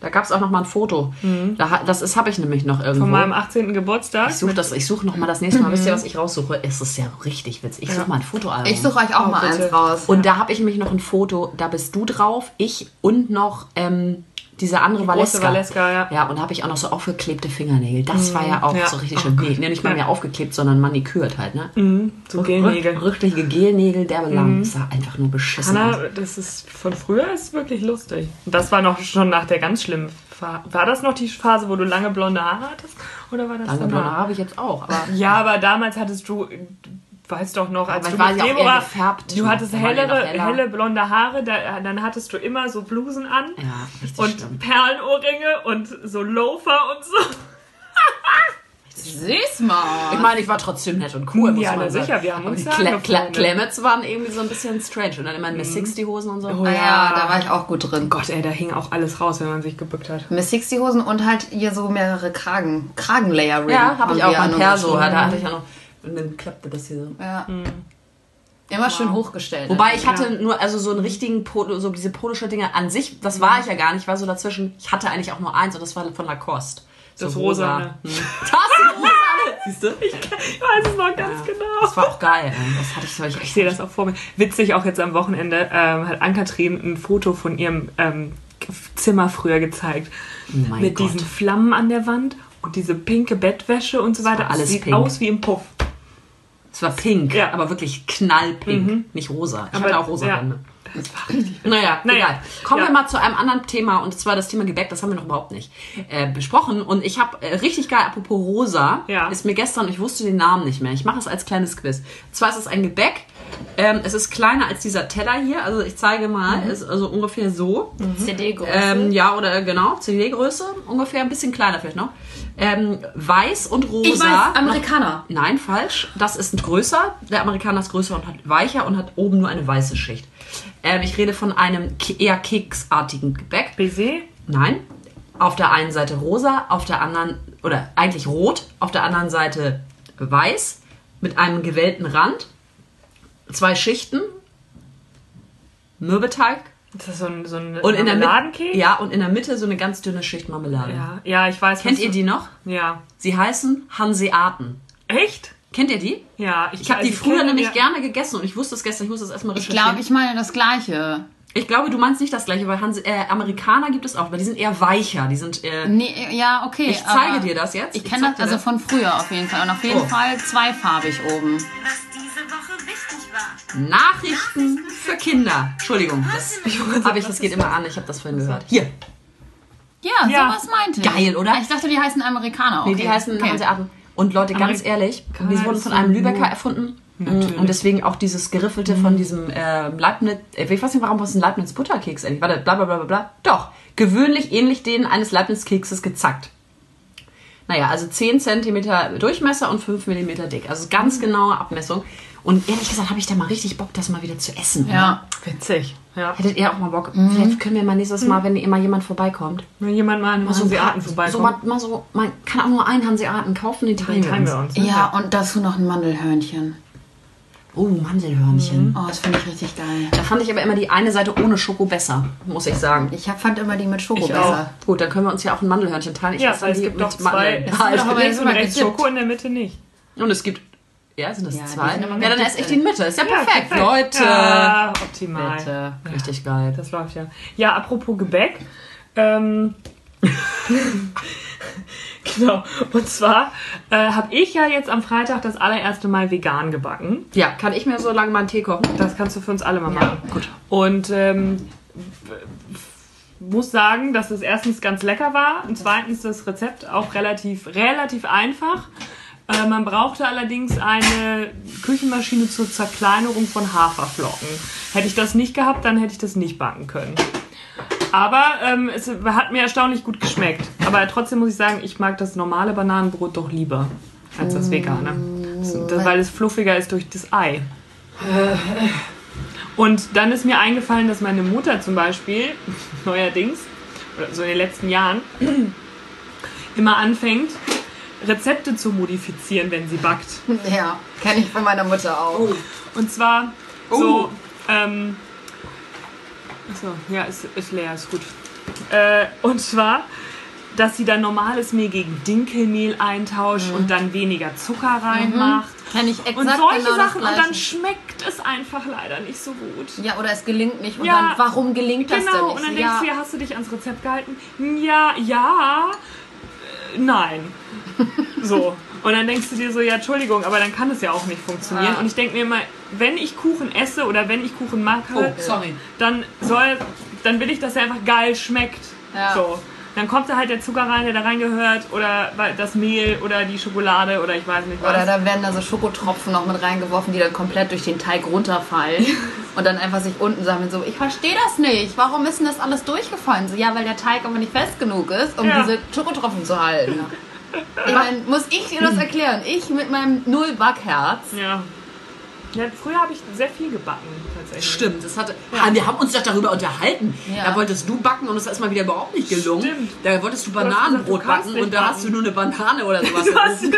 Da gab es auch noch mal ein Foto. Da, ha- das ist habe ich nämlich noch irgendwo. Von meinem 18. Geburtstag. ich suche das, ich suche noch mal das nächste Mal. Wisst ihr, was ich raussuche? Es ist ja richtig witzig. Ich suche mal ein Fotoalbum. Ich suche euch auch Oh, mal bitte. eins raus. Und da habe ich nämlich noch ein Foto, da bist du drauf, ich und noch ähm, diese andere Valeska. Valeska, ja. Ja, und da habe ich auch noch so aufgeklebte Fingernägel. Das war ja auch ja. so richtig schön. Nee, nicht mal mehr aufgeklebt, sondern manikürt halt, ne? So Gelnägel. Richtige Gelnägel, der Belang. Das sah einfach nur beschissen aus. Hanna, das ist von früher ist wirklich lustig. Das war noch schon nach der ganz schlimmen Phase. War das noch die Phase, wo du lange blonde Haare hattest? Oder war das Lange blonde Haare habe ich jetzt auch. Aber Ja, aber damals hattest du, du weißt doch noch, als Aber du mit Deborah, gefärbt. du hattest hellere, heller. helle blonde Haare, da, dann hattest du immer so Blusen an ja, richtig und schlimm. Perlenohrringe und so Loafer und so. Süß mal. Ich meine, ich war trotzdem nett und cool, muss Ja, man na sagen. sicher, wir haben uns die ja Kle Kle. Clemets waren irgendwie so ein bisschen strange. Und dann immer Miss 60 Hosen und so. Oh Ah ja. ja, da war ich auch gut drin. Gott, ey, da hing auch alles raus, wenn man sich gebückt hat. Miss 60 Hosen und halt hier so mehrere Kragen. Kragenlayering. Ja, habe ich auch an Perso. hatte ich ja noch. Und dann klappte das hier so. Ja. Immer schön hochgestellt. Wobei ich hatte nur, also so einen richtigen Polo, so diese Poloshirts-Dinger an sich, das war ich ja gar nicht, ich war so dazwischen. Ich hatte eigentlich auch nur eins und das war von Lacoste. So Das rosa, ne? Hm. Das rosa, siehst du? Ich weiß es noch ganz genau. Das war auch geil. Das hatte ich so Ich sehe das auch vor mir. Witzig, auch jetzt am Wochenende ähm, hat Ann-Kathrin ein Foto von ihrem ähm, Zimmer früher gezeigt. Oh mein mit Gott. diesen Flammen an der Wand und diese pinke Bettwäsche und so weiter. war alles sieht pink. aus wie im Puff. Es war pink, Ja. aber wirklich knallpink, nicht rosa. Ich Aber- hatte auch rosa ja. Wände. Das war richtig. Naja, Naja, egal. Kommen ja. wir mal zu einem anderen Thema und zwar das Thema Gebäck. Das haben wir noch überhaupt nicht äh, besprochen. Und ich habe äh, richtig geil, apropos rosa, Ja. ist mir gestern, ich wusste den Namen nicht mehr. Ich mache es als kleines Quiz. Und zwar ist es ein Gebäck. Ähm, es ist kleiner als dieser Teller hier. Also ich zeige mal, Mhm. ist also ungefähr so. CD-Größe. Ähm, ja, oder genau, CD-Größe, ungefähr ein bisschen kleiner vielleicht noch. Ähm, weiß und rosa. ich weiß, Amerikaner. Nein, falsch. Das ist ein größer. Der Amerikaner ist größer und hat weicher und hat oben nur eine weiße Schicht. Ähm, ich rede von einem eher keksartigen Gebäck. Baiser? Nein. Auf der einen Seite rosa, auf der anderen, oder eigentlich rot, auf der anderen Seite weiß, mit einem gewellten Rand, zwei Schichten, Mürbeteig Ist das so ein, so ein und in der Mitte, Marmeladenkeks? ja, und in der Mitte so eine ganz dünne Schicht Marmelade. ja. Ja, ich weiß. Kennt ihr du- die noch? Ja. Sie heißen Hanseaten. Echt? Kennt ihr die? Ja. Ich habe also die früher kenne nämlich ja- gerne gegessen und ich wusste es gestern, ich musste es erstmal Ich recherchieren. glaube, ich meine das Gleiche. Ich glaube, du meinst nicht das gleiche, weil Hanse, äh, Amerikaner gibt es auch, weil die sind eher weicher. Die sind, äh, Nee, ja, okay. ich zeige dir das jetzt. Ich kenne das also von früher auf jeden Fall. Und auf jeden Oh. Fall zweifarbig oben. Was war. Nachrichten für Kinder. Entschuldigung, das habe ich, das geht immer an. Ich habe das vorhin gehört. Hier, Ja, Ja. sowas meinte ich. Geil, oder? Ich dachte, die heißen Amerikaner. Okay. nee, die heißen okay. Hanseaten. Und Leute, ganz Amerik- ehrlich, die wurden von einem Lübecker erfunden. Und deswegen auch dieses Geriffelte von diesem äh, Leibniz, ich weiß nicht, warum was ein Leibniz Butterkeks eigentlich? Warte, bla bla bla bla bla. Doch, gewöhnlich ähnlich denen eines Leibniz Kekses gezackt. Naja, also 10 cm Durchmesser und 5 mm dick. Also ganz genaue Abmessung. Und ehrlich gesagt habe ich da mal richtig Bock, das mal wieder zu essen. Ja. Witzig. Ja. Hättet ihr auch mal Bock? Vielleicht können wir mal nächstes Mal, wenn immer jemand vorbeikommt, Wenn jemand mal an mal so Hanseaten so vorbeikommt, mal, mal so, man kann auch nur einen Hanseaten kaufen, den teilen wir teilen uns. wir uns. ne? Ja, und dazu noch ein Mandelhörnchen. Oh, Mandelhörnchen. Oh, das finde ich richtig geil. Da fand ich aber immer die eine Seite ohne Schoko besser, muss ich sagen. Ich hab, fand immer die mit Schoko Ich besser. Gut, dann können wir uns ja auch ein Mandelhörnchen teilen. Ich Ja, esse weil es gibt doch zwei. Mandeln. Es Ja, gibt aber doch links jetzt und rechts. Schoko, in der Mitte nicht. Und es gibt, ja, sind das Ja, zwei? Ja, dann esse ich Mitte. die Mitte. Ist ja perfekt, perfekt. Leute. Ja, optimal. Bitte. Richtig geil. Das läuft ja. Ja, apropos Gebäck. Ähm, genau. Und zwar äh, habe ich ja jetzt am Freitag das allererste Mal vegan gebacken. Ja, kann ich mir so lange mal einen Tee kochen? Das kannst du für uns alle mal machen. Gut. Und ähm, muss sagen, dass es erstens ganz lecker war und zweitens das Rezept auch relativ, relativ einfach. Äh, man brauchte allerdings eine Küchenmaschine zur Zerkleinerung von Haferflocken. Hätte ich das nicht gehabt, dann hätte ich das nicht backen können. Aber ähm, es hat mir erstaunlich gut geschmeckt. Aber trotzdem muss ich sagen, ich mag das normale Bananenbrot doch lieber als das vegane. Das, weil es fluffiger ist durch das Ei. Und dann ist mir eingefallen, dass meine Mutter zum Beispiel neuerdings, oder so in den letzten Jahren, immer anfängt, Rezepte zu modifizieren, wenn sie backt. Ja, kenne ich von meiner Mutter auch. Und zwar so, ähm, achso, ja, ist, ist leer, ist gut. Äh, und zwar, dass sie dann normales Mehl gegen Dinkelmehl eintauscht und dann weniger Zucker reinmacht. Kenne ich exakt Und solche genau Sachen. das Und dann schmeckt es einfach leider nicht so gut. Ja, oder es gelingt nicht. Und Ja. dann, warum gelingt das denn Genau, nicht? und dann ja. denkst du, ja, hast du dich ans Rezept gehalten? Ja, ja, äh, nein. So. Und dann denkst du dir so, ja, Entschuldigung, aber dann kann es ja auch nicht funktionieren. Ja. Und ich denke mir immer, wenn ich Kuchen esse oder wenn ich Kuchen mache, Oh, dann soll, dann will ich, dass er einfach geil schmeckt. Ja. So. Dann kommt da halt der Zucker rein, der da reingehört, oder das Mehl oder die Schokolade oder ich weiß nicht was. Oder da werden da so Schokotropfen noch mit reingeworfen, die dann komplett durch den Teig runterfallen und dann einfach sich unten sammeln. So, ich verstehe das nicht. Warum ist denn das alles durchgefallen? So, ja, weil der Teig aber nicht fest genug ist, um Ja. diese Schokotropfen zu halten. Ich meine, muss ich dir das erklären? Ich mit meinem Null-Backherz. ja. ja. Früher habe ich sehr viel gebacken, tatsächlich. Stimmt, das hatte, ah, wir haben uns doch darüber unterhalten. Ja. Da wolltest du backen und es ist mal wieder überhaupt nicht gelungen. Stimmt. Da wolltest du gesagt, Bananenbrot du backen und da hast du backen. nur eine Banane oder sowas.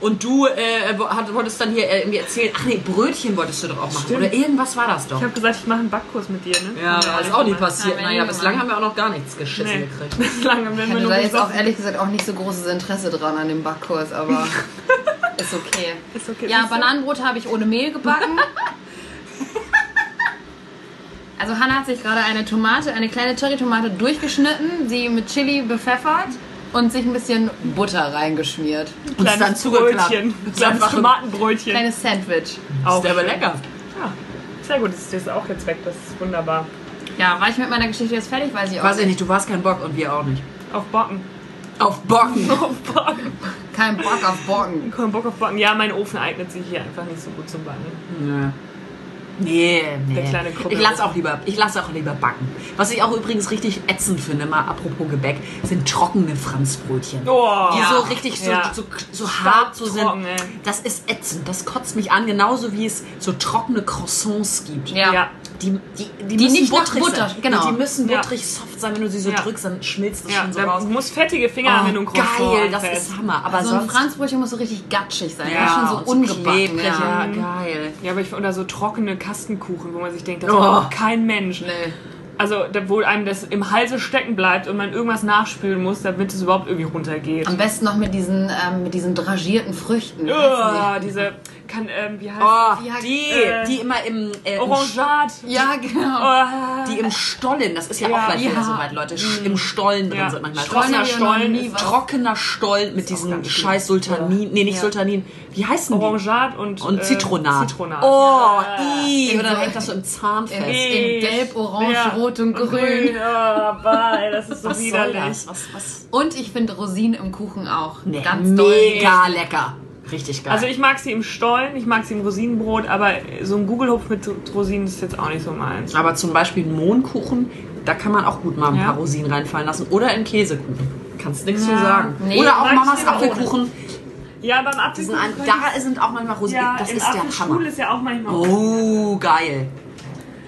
Und du äh, wolltest dann hier äh, irgendwie erzählen, ach nee, Brötchen wolltest du doch auch machen. Stimmt. Oder irgendwas war das doch. Ich habe gesagt, ich mache einen Backkurs mit dir, ne? Ja, aber ist auch nie passiert. Naja, bislang haben wir auch noch gar nichts geschissen Nee. gekriegt. Bislang haben wir Ich immer hatte nur da jetzt auch ehrlich gesagt auch nicht so großes Interesse dran an dem Backkurs, aber ist okay. Ist okay. Ja? Bananenbrot habe ich ohne Mehl gebacken. Also Hannah hat sich gerade eine Tomate, eine kleine Cherrytomate durchgeschnitten, sie mit Chili bepfeffert und sich ein bisschen Butter reingeschmiert. Und Kleines dann zugeklappt. Brötchen. Ist Kleines Tomatenbrötchen. Kleines Sandwich. Ist der aber lecker. Ja, sehr gut. Das ist jetzt auch jetzt weg. Das ist wunderbar. Ja, war ich mit meiner Geschichte jetzt fertig? Weiß ich auch Weiß ich nicht. du warst kein Bock und wir auch nicht. Auf Backen. Auf Bocken. Auf Backen. Kein Bock auf Bocken. Kein Bock auf Backen. Ja, mein Ofen eignet sich hier einfach nicht so gut zum Backen. Nö. Nee, nee. Der kleine Kuppel. ich lasse auch lieber, ich lasse auch lieber backen. Was ich auch übrigens richtig ätzend finde, mal apropos Gebäck, sind trockene Franzbrötchen. Oh, Die so richtig so, Ja. so, so hart so sind. ey. Das ist ätzend. Das kotzt mich an, genauso wie es so trockene Croissants gibt. Ja. Ja. Die, die, die, Die müssen nicht nach butterig Butter- sein. genau. Die müssen Ja. butterig soft sein. Wenn du sie so Ja. drückst, dann schmilzt das Ja, schon so raus. muss fettige Finger haben, wenn du ein geil, das anfällst. ist Hammer. Aber So ein sonst Franzbrötchen muss so richtig gatschig sein. ja, Ja, schon so und ungebacken. Ja. ja, geil. Ja, aber ich oder so trockene Kastenkuchen, wo man sich denkt, das Oh. braucht kein Mensch. Nee. Also, wo einem das im Halse stecken bleibt und man irgendwas nachspülen muss, damit es überhaupt irgendwie runtergeht. Am besten noch mit diesen, ähm, mit diesen dragierten Früchten. Oh, diese, kann, ähm, wie heißt Oh, Ja, die, äh, die immer im, äh, im Orangat. Ja, genau. Oh, die im Stollen, das ist ja, Ja. auch gleich wieder Ja. so weit, Leute, sch- im Stollen drin Ja. sind manchmal. Trockener Stollen Trockener Stollen mit diesem ganz scheiß Sultanin, nee, nicht Ja. Sultanin, wie heißen die? Orangat und, Und äh, Zitronat. Zitronat. Oh, In und dann hängt das so im Zahn In, fest. in Gelb, Orange, Ja. Rot und Grün. Oh, bye, das ist so Was soll widerlich. das? Was, was? Und ich finde Rosinen im Kuchen auch Nee, ganz doll. mega lecker. Richtig geil. Also ich mag sie im Stollen, ich mag sie im Rosinenbrot, aber so ein Gugelhupf mit Rosinen ist jetzt auch nicht so meins. Aber zum Beispiel einen Mohnkuchen, da kann man auch gut mal ein Ja. paar Rosinen reinfallen lassen. Oder in Käsekuchen. Kannst nichts zu Ja. sagen. Nee, Oder auch Mamas Apfelkuchen. Ja, beim Apfelkuchen. da sind auch manchmal Rosinen. ja, das ist der Hammer. ist ja auch manchmal. Oh, geil.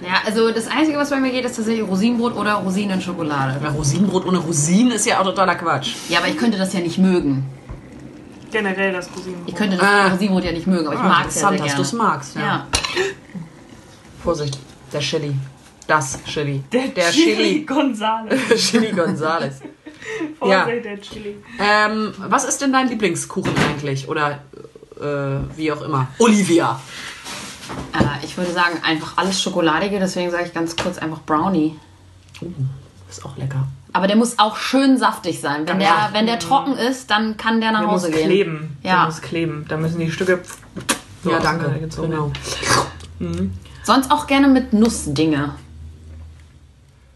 Ja, also das Einzige, was bei mir geht, ist tatsächlich Rosinenbrot oder Rosinenschokolade. Aber Rosinenbrot ohne Rosinen ist ja auch totaler Quatsch. Ja, aber ich könnte das ja nicht mögen. Generell das Rosinenbrot. Ich könnte das Ah. Rosinenbrot ja nicht mögen, aber ich mag es ja sehr dass du es magst. Ja. Ja. Vorsicht, der Chili. Das Chili. Der, Chili, Gonzales. Chili Gonzales. Vorsicht, Ja. der Chili. Ähm, was ist denn dein Lieblingskuchen eigentlich? Oder äh, wie auch immer. Olivia. Äh, ich würde sagen, einfach alles Schokoladige, deswegen sage ich ganz kurz einfach Brownie. Ist auch lecker. Aber der muss auch schön saftig sein. Wenn, Ja. der, wenn der trocken ist, dann kann der nach Der muss Hause gehen. kleben. Der Ja. muss kleben. Da müssen die Stücke. so ja, danke. auseinandergezogen Genau. werden. Sonst auch gerne mit Nussdinge.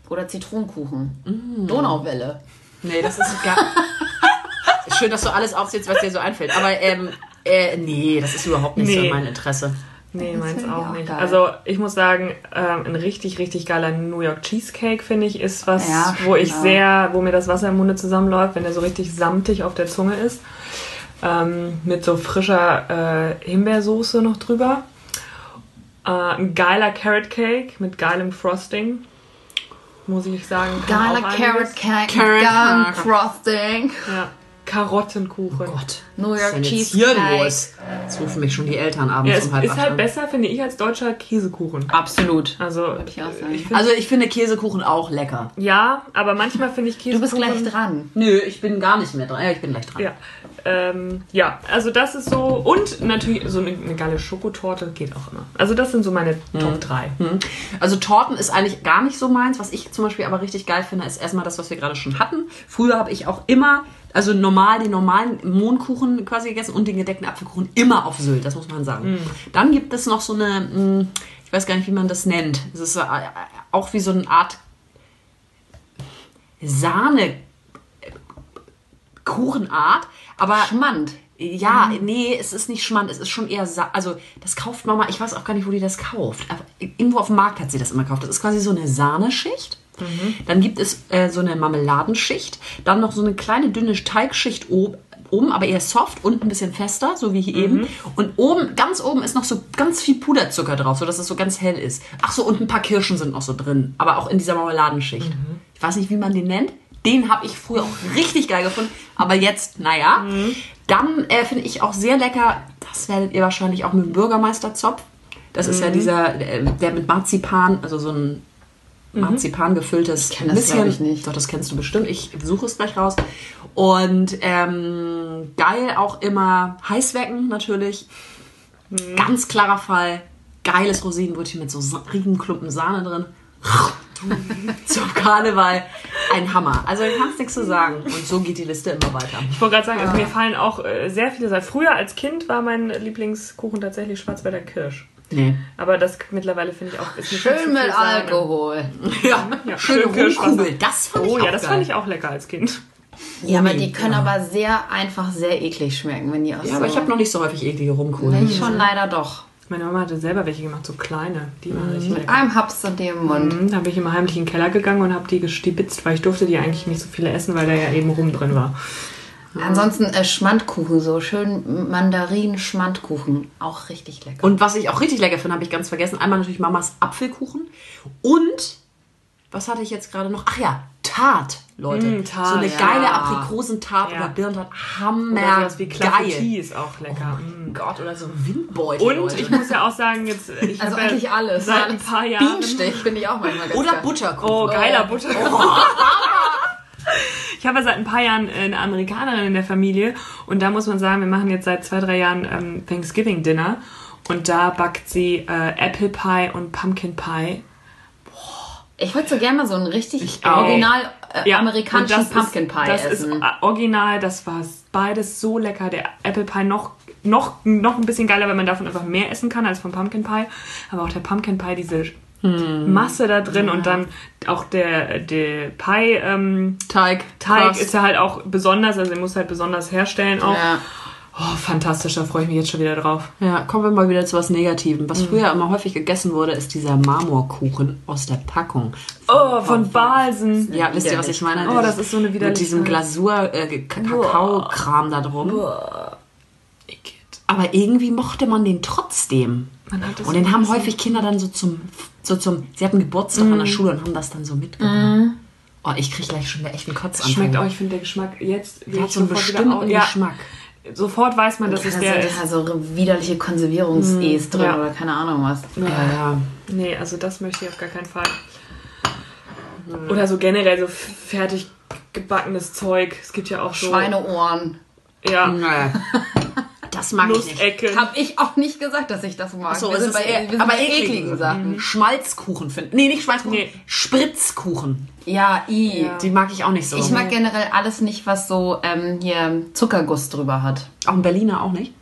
Oder Zitronenkuchen. Mm. Donauwelle. Nee, das ist gar. Schön, dass du alles aufzählst, was dir so einfällt. Aber ähm, äh, nee, das ist überhaupt nicht so Nee. mein Interesse. Nee, meins auch auch nicht. geil. Also ich muss sagen, ähm, ein richtig, richtig geiler New York Cheesecake, finde ich, ist was, Ja, wo ich genau. sehr, wo mir das Wasser im Munde zusammenläuft, wenn der so richtig samtig auf der Zunge ist. Ähm, mit so frischer äh, Himbeersoße noch drüber. Äh, ein geiler Carrot Cake mit geilem Frosting. Muss ich sagen. Geiler Carrot. Cake. Carrot. Frosting. Ja. Karottenkuchen. Gott. New ist York denn jetzt hier los? Jetzt rufen mich schon die Eltern abends Ja, es um halb ist halt an. besser, finde ich, als deutscher Käsekuchen. Absolut. Also, ich ich Also ich finde Käsekuchen auch lecker. ja, aber manchmal finde ich Du Käsekuchen... bist gleich dran. Nö, ich bin gar nicht mehr dran. Ja, ich bin gleich dran. Ja. Ähm, ja, also das ist so. Und natürlich so eine, eine geile Schokotorte geht auch immer. Also das sind so meine Top 3. Mhm. Also Torten ist eigentlich gar nicht so meins. Was ich zum Beispiel aber richtig geil finde, ist erstmal das, was wir gerade schon hatten. Früher habe ich auch immer, also normal den normalen Mohnkuchen quasi gegessen und den gedeckten Apfelkuchen immer auf Sylt, das muss man sagen. Dann gibt es noch so eine, mh, ich weiß gar nicht, wie man das nennt. Es ist äh, auch wie so eine Art Sahne Kuchenart, aber Schmand. Ja, nee, es ist nicht Schmand, es ist schon eher, Sa also das kauft Mama, ich weiß auch gar nicht, wo die das kauft, aber irgendwo auf dem Markt hat sie das immer gekauft. Das ist quasi so eine Sahneschicht. Dann gibt es äh, so eine Marmeladenschicht, dann noch so eine kleine dünne Teigschicht oben, oben, aber eher soft und ein bisschen fester, so wie hier eben. Und oben, ganz oben ist noch so ganz viel Puderzucker drauf, sodass es so ganz hell ist. Ach so, und ein paar Kirschen sind noch so drin, aber auch in dieser Marmeladenschicht. Ich weiß nicht, wie man den nennt. Den habe ich früher auch richtig geil gefunden, aber jetzt, naja. Dann äh, finde ich auch sehr lecker, das werdet ihr wahrscheinlich auch mit dem Bürgermeisterzopf. Das ist ja dieser, äh, der mit Marzipan, also so ein Marzipan gefülltes kenn das, glaub ich, nicht. Doch, das kennst du bestimmt. Ich suche es gleich raus. Und ähm, geil auch immer Heißwecken natürlich. Ganz klarer Fall. Geiles Rosinenbrötchen mit so riesigen Klumpen Sahne drin. Zum Karneval. Ein Hammer. Also du kannst nichts zu sagen. Und so geht die Liste immer weiter. Ich wollte gerade sagen, also mir fallen auch äh, sehr viele Sachen. Früher als Kind war mein Lieblingskuchen tatsächlich Schwarzwälder Kirsch. Nee. Aber das mittlerweile finde ich auch. Ist Schön mit. Alkohol. Ja, Ja, schöne. Rumkugel. Das fand ich Oh auch ja, das geil. fand ich auch lecker als Kind. Ja, aber die können aber sehr einfach sehr eklig schmecken, wenn die aus Ja, so... aber ich habe noch nicht so häufig eklige Rumkugeln. Ich schon leider doch. Meine Mama hatte selber welche gemacht, so kleine. Die waren richtig Mit lecker. einem Haps in dem Mund. Mhm, Da bin ich immer heimlich in den Keller gegangen und habe die gestibitzt, weil ich durfte die eigentlich nicht so viele essen, weil da ja eben Rum drin war. Ansonsten äh, Schmandkuchen, so schön Mandarin-Schmandkuchen. Auch richtig lecker. Und was ich auch richtig lecker finde, habe ich ganz vergessen. Einmal natürlich Mamas Apfelkuchen. Und, was hatte ich jetzt gerade noch? Ach ja, Tart, Leute. Mm, Tart, so eine ja. geile Aprikosentart Ja. oder Birnentart. Oder Hammer. sowas wie geil. Clafoutis ist auch lecker. Oh Mm. Gott, oder so ein Windbeutel. Und Leute. ich muss ja auch sagen, jetzt ich Also eigentlich ja alles. seit ein paar Jahren Bienenstich finde ich auch manchmal ganz oder. Butterkuchen. Oh, geiler Butter. Ich habe ja seit ein paar Jahren eine Amerikanerin in der Familie und da muss man sagen, wir machen jetzt seit zwei, drei Jahren ähm, Thanksgiving Dinner und da backt sie äh, Apple Pie und Pumpkin Pie. Ich würde so gerne mal so einen richtig auch. original äh, Ja, amerikanischen das Pumpkin ist, Pie Das essen. ist äh, original, das war beides so lecker. Der Apple Pie noch, noch, noch ein bisschen geiler, weil man davon einfach mehr essen kann als vom Pumpkin Pie. Aber auch der Pumpkin Pie, diese Hm. Masse da drin und dann auch der, der Pie ähm, Teig. Teig ist ja halt auch besonders, also den muss halt besonders herstellen auch. Ja. Oh, fantastisch, da freue ich mich jetzt schon wieder drauf. Ja, kommen wir mal wieder zu was Negativem. Was früher immer häufig gegessen wurde, ist dieser Marmorkuchen aus der Packung. Oh, von Balsen. Ja, wisst ihr, was ich meine? Oh, das ist so eine Mit diesem. Glasur, äh, Kakaokram da drum. aber irgendwie mochte man den trotzdem. Man hat das und den haben häufig Kinder dann so zum, so zum, sie hatten Geburtstag an der Schule und haben das dann so mitgenommen. Oh, ich krieg gleich schon echt einen Kotzanfall. Schmeckt auch, ich finde der Geschmack jetzt Der hat so einen wieder bestimmten au- ja, Geschmack. Sofort weiß man, dass Da es der ist. ja so widerliche Konservierungs-E's drin ja. oder keine Ahnung was. Ja, ja. Nee, also das möchte ich auf gar keinen Fall. Oder so generell so fertig gebackenes Zeug. Es gibt ja auch so. Schweineohren. Ja. Naja. Das mag ich nicht. Hab ich auch nicht gesagt, dass ich das mag. So, wir sind bei, eher, wir sind aber bei ekligen ekligen Sachen. Schmalzkuchen finden. Nee, nicht Schmalzkuchen. Nee. Spritzkuchen. Ja, i. Die mag ich auch nicht so. Ich mag generell alles nicht, was so ähm, hier Zuckerguss drüber hat. auch ein Berliner auch nicht.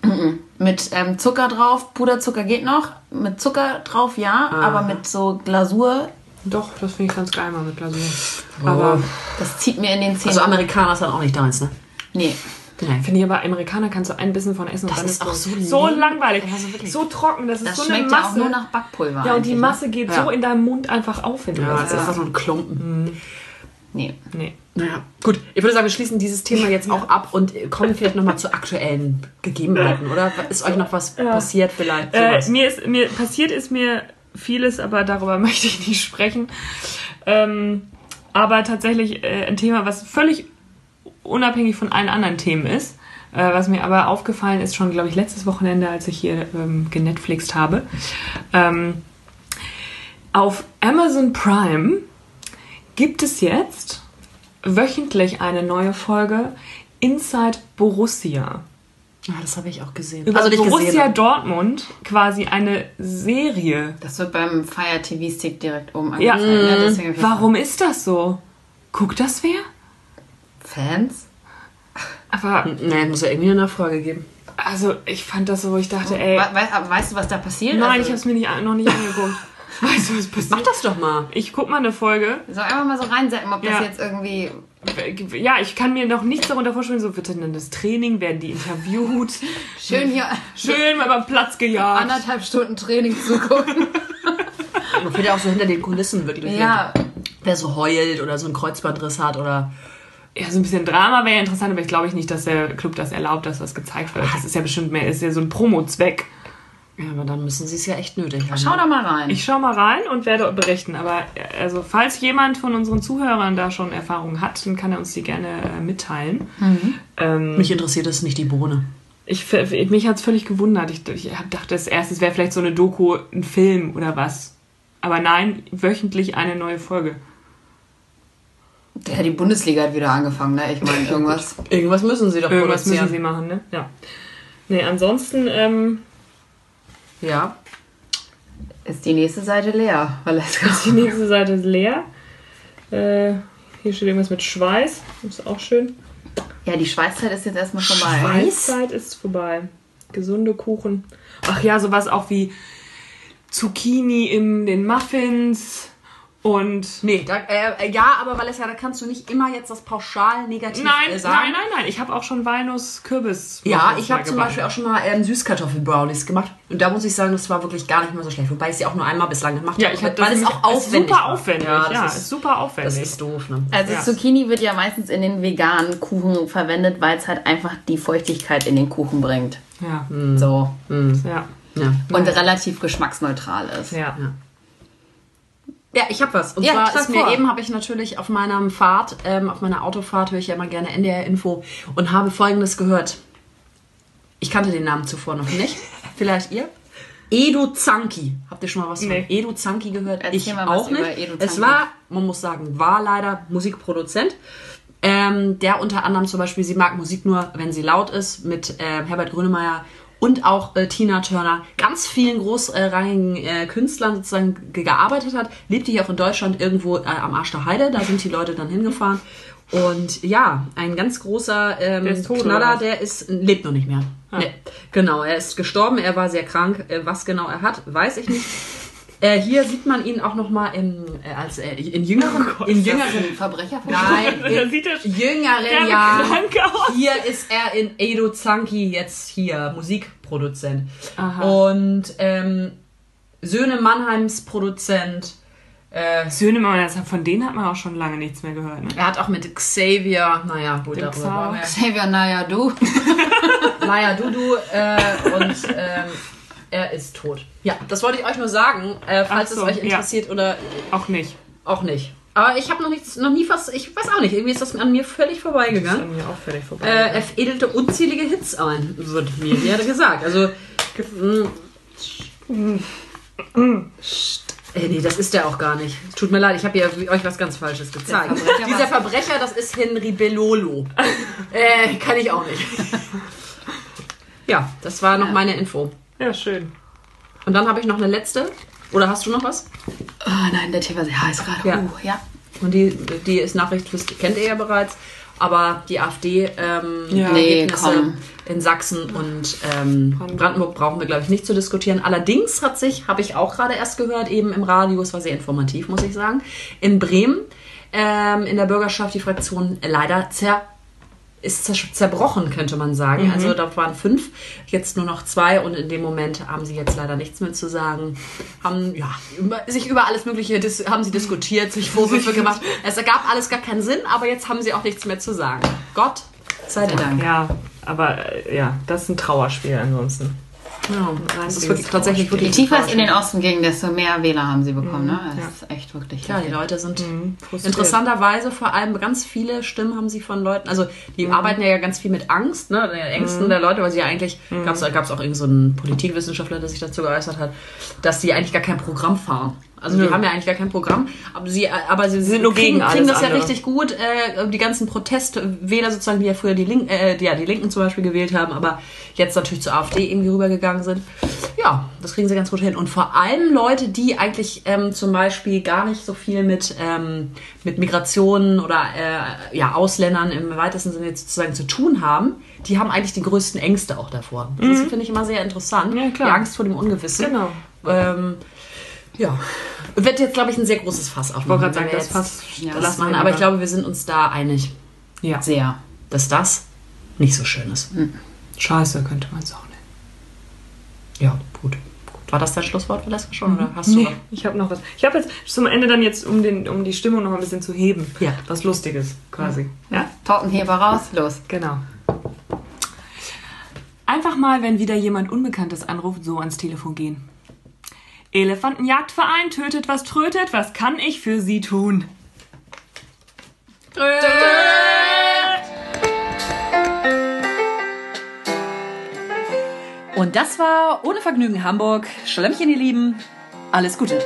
Mit ähm, Zucker drauf, Puderzucker geht noch. Mit Zucker drauf, ja. Aber mit so Glasur, Doch, das finde ich ganz geil mal mit Glasur. Aber das zieht mir in den Zähnen. Also Amerikaner ist dann auch nicht deins, ne? nee. Nein. finde ich aber Amerikaner kannst du ein bisschen von essen und Das dann ist auch so so langweilig, Ja, so trocken, das ist Das so eine schmeckt ja auch Masse. nur nach Backpulver. ja, und die ne? Masse geht Ja. so in deinem Mund einfach auf, wenn du Ja, das ist einfach so ein Klumpen. Nee. Nee. Naja, gut. Ich würde sagen, wir schließen dieses Thema jetzt auch ab und kommen vielleicht nochmal zu aktuellen Gegebenheiten, oder? Ist euch noch was passiert vielleicht? Äh, mir ist mir passiert ist mir vieles, aber darüber möchte ich nicht sprechen. Ähm, aber tatsächlich äh, ein Thema, was völlig unabhängig von allen anderen Themen ist, äh, was mir aber aufgefallen ist schon, glaube ich, letztes Wochenende, als ich hier ähm, genetflixt habe. Ähm, auf Amazon Prime gibt es jetzt wöchentlich eine neue Folge Inside Borussia. Ja, das habe ich auch gesehen. Über nicht Borussia gesehen. Dortmund quasi eine Serie. Das wird beim Fire TV Stick direkt oben Ja, angezeigt. ne? Deswegen hab ich warum ist das so? Guckt das wer? Fans? Aber, Nee, muss ja irgendwie eine Nachfrage geben. also, ich fand das so, wo ich dachte, ey, We we weißt du, was da passiert? nein, also, ich habe es mir nicht, noch nicht angeguckt. Weißt du, was Mach passiert? das doch mal. Ich guck mal eine Folge. Soll einfach mal so reinsetzen, ob das Ja. jetzt irgendwie. Ja, ich kann mir noch nichts darunter vorstellen, so wird dann das Training, werden die interviewt, Schön hier schön mal beim Platz gejagt. anderthalb Stunden Training zugucken. Man fällt ja auch so hinter den Kulissen wirklich. ja, Wer so heult oder so einen Kreuzbandriss hat oder. Ja, so ein bisschen Drama wäre ja interessant, aber ich glaube nicht, dass der Club das erlaubt, dass das gezeigt wird. Das ist ja bestimmt mehr, ist ja so ein Promo-Zweck. Ja, aber dann müssen sie es ja echt nötig haben. schau da mal rein. Ich schau mal rein und werde berichten. Aber also, falls jemand von unseren Zuhörern da schon Erfahrungen hat, dann kann er uns die gerne äh, mitteilen. Ähm, Mich interessiert es nicht die Bohne. ich, mich hat es völlig gewundert. Ich, ich dachte, das erste es wäre vielleicht so eine Doku, ein Film oder was. Aber nein, wöchentlich eine neue Folge. Ja, die Bundesliga hat wieder angefangen, ne? Ich meine, irgendwas. Irgendwas müssen sie doch Irgendwas produzieren. müssen sie machen, ne? Ja. Nee, ansonsten, ähm, Ja. Ist die nächste Seite leer, Valeska. die nächste Seite ist leer. Äh, hier steht irgendwas mit Schweiß. Ist auch schön. Ja, die Schweißzeit ist jetzt erstmal vorbei. Schweiß? Zeit ist vorbei. Gesunde Kuchen. Ach ja, sowas auch wie Zucchini in den Muffins und. Nee, da, äh, ja, aber Valessia, da kannst du nicht immer jetzt das pauschal negativ Nein, äh, sagen. nein, nein, nein. Ich habe auch schon Walnuss Kürbis. Ja, ich habe zum gebacken. Beispiel auch schon mal ähm, Süßkartoffel-Brownies gemacht. Und da muss ich sagen, das war wirklich gar nicht mal so schlecht. Wobei ich sie auch nur einmal bislang gemacht Ja, habe. ich habe weil es auch aufwendig Super war. aufwendig. Ja, Ja, das, ist ist, super aufwendig. das ist doof, ne? Also Ja. Zucchini wird ja meistens in den veganen Kuchen verwendet, weil es halt einfach die Feuchtigkeit in den Kuchen bringt. ja, So. ja, Ja. Und relativ geschmacksneutral ist. ja. Ja, ich habe was. Und Ja, zwar ist mir vor. eben, habe ich natürlich auf meiner Fahrt, ähm, auf meiner Autofahrt höre ich ja immer gerne NDR-Info und habe Folgendes gehört. Ich kannte den Namen zuvor noch nicht. Vielleicht ihr? Edo Zanki. Habt ihr schon mal was Nee. von Edo Zanki gehört? Erzähl ich auch nicht. es war, man muss sagen, war leider Musikproduzent. Ähm, der unter anderem zum Beispiel, sie mag Musik nur, wenn sie laut ist, mit ähm, Herbert Grönemeyer und auch äh, Tina Turner, ganz vielen großrangigen äh, Künstlern sozusagen ge- gearbeitet hat, lebte hier auch in Deutschland irgendwo äh, am Arsch der Heide, da sind die Leute dann hingefahren. Und ja, ein ganz großer ähm, Der ist tot, Knaller, der ist, lebt noch nicht mehr. Nee. Genau, er ist gestorben, er war sehr krank. Äh, was genau er hat, weiß ich nicht. Äh, hier sieht man ihn auch noch mal im, äh, als, äh, in jüngeren, in jüngeren Ein Verbrecher Nein, in sieht er jüngeren der Jahren. krank aus. Hier ist er in Edo Zanki jetzt hier, Musikproduzent. Aha. Und ähm, Söhne Mannheims Produzent. Äh, Söhnemann, das- von denen hat man auch schon lange nichts mehr gehört. Ne? er hat auch mit Xavier, naja, gut, Dem darüber Xavier, naja, du. Maya Dudu äh, und ähm, er ist tot. Ja, das wollte ich euch nur sagen, äh, falls so, es euch ja. interessiert oder Auch nicht. auch nicht. Aber ich habe noch nichts, noch nie was, ich weiß auch nicht, irgendwie ist das an mir völlig Das ist vorbeigegangen. an mir auch völlig vorbei. Äh, er edelte unzählige Hits ein, wird mir gesagt. Also, mm, Ey, nee, das ist der auch gar nicht. Tut mir leid, ich habe ja euch was ganz Falsches gezeigt. Verbrecher Dieser Verbrecher, das ist Henry Bellolo. äh, kann ich auch nicht. ja, das war noch meine Info. Ja, schön. Und dann habe ich noch eine letzte. Oder hast du noch was? Oh nein, der Tee war sehr heiß gerade. Ja. Uh, ja. Und die, die ist Nachricht, wisst- kennt ihr ja bereits. Aber die AfD ähm, Ja. Nee, Ergebnisse komm. in Sachsen und ähm, Brandenburg brauchen wir, glaube ich, nicht zu diskutieren. Allerdings hat sich, habe ich auch gerade erst gehört, eben im Radio, es war sehr informativ, muss ich sagen, in Bremen ähm, in der Bürgerschaft die Fraktion leider zer ist zer zerbrochen, könnte man sagen. Mhm. Also da waren fünf, jetzt nur noch zwei und in dem Moment haben sie jetzt leider nichts mehr zu sagen. Haben ja über, sich über alles Mögliche dis haben sie diskutiert, sich Vorwürfe gemacht. Es ergab alles gar keinen Sinn, aber jetzt haben sie auch nichts mehr zu sagen. Gott sei Dank. Dank. Ja, aber äh, ja, das ist ein Trauerspiel ansonsten. Ja, das ist wirklich tatsächlich wirklich Je tiefer es in den Osten ging, desto mehr Wähler haben sie bekommen. Ne? Das ist echt wirklich. Ja, die Leute sind frustriert. interessanterweise vor allem ganz viele Stimmen haben sie von Leuten, also die arbeiten ja ganz viel mit Angst, ne, der Ängsten der Leute, weil sie ja eigentlich, gab es gab's auch irgendeinen so einen Politikwissenschaftler, der sich dazu geäußert hat, dass sie eigentlich gar kein Programm fahren. Also die haben ja eigentlich gar kein Programm, aber sie, aber sie sind nur kriegen, gegen kriegen das ja andere. richtig gut. Äh, die ganzen Protestwähler sozusagen, die ja früher die, Link, äh, die, ja, die Linken zum Beispiel gewählt haben, aber jetzt natürlich zur AfD irgendwie rübergegangen sind. Ja, das kriegen sie ganz gut hin. Und vor allem Leute, die eigentlich ähm, zum Beispiel gar nicht so viel mit, ähm, mit Migrationen oder äh, ja, Ausländern im weitesten Sinne sozusagen zu tun haben, die haben eigentlich die größten Ängste auch davor. Das finde ich immer sehr interessant. Mhm. Ja, klar. Die Angst vor dem Ungewissen. Genau. Ähm, ja, wird jetzt, glaube ich, ein sehr großes Fass aufmachen. Ich wollte gerade sagen, das jetzt passt. Ja, das machen. Aber ich lieber. glaube, wir sind uns da einig, Ja. Sehr. dass das nicht so schön ist. Scheiße, könnte man es auch nennen. Ja, gut. War das dein Schlusswort, Valeska, schon? Oder hast du noch? Ich habe noch was. Ich habe jetzt zum Ende dann jetzt, um, den, um die Stimmung noch ein bisschen zu heben, Ja. was Lustiges quasi. Ja? Tortenheber raus, los. Genau. Einfach mal, wenn wieder jemand Unbekanntes anruft, so ans Telefon gehen. Elefantenjagdverein tötet, was trötet, was kann ich für Sie tun? Und das war Ohne Vergnügen Hamburg. Schlemmchen, ihr Lieben. Alles Gute.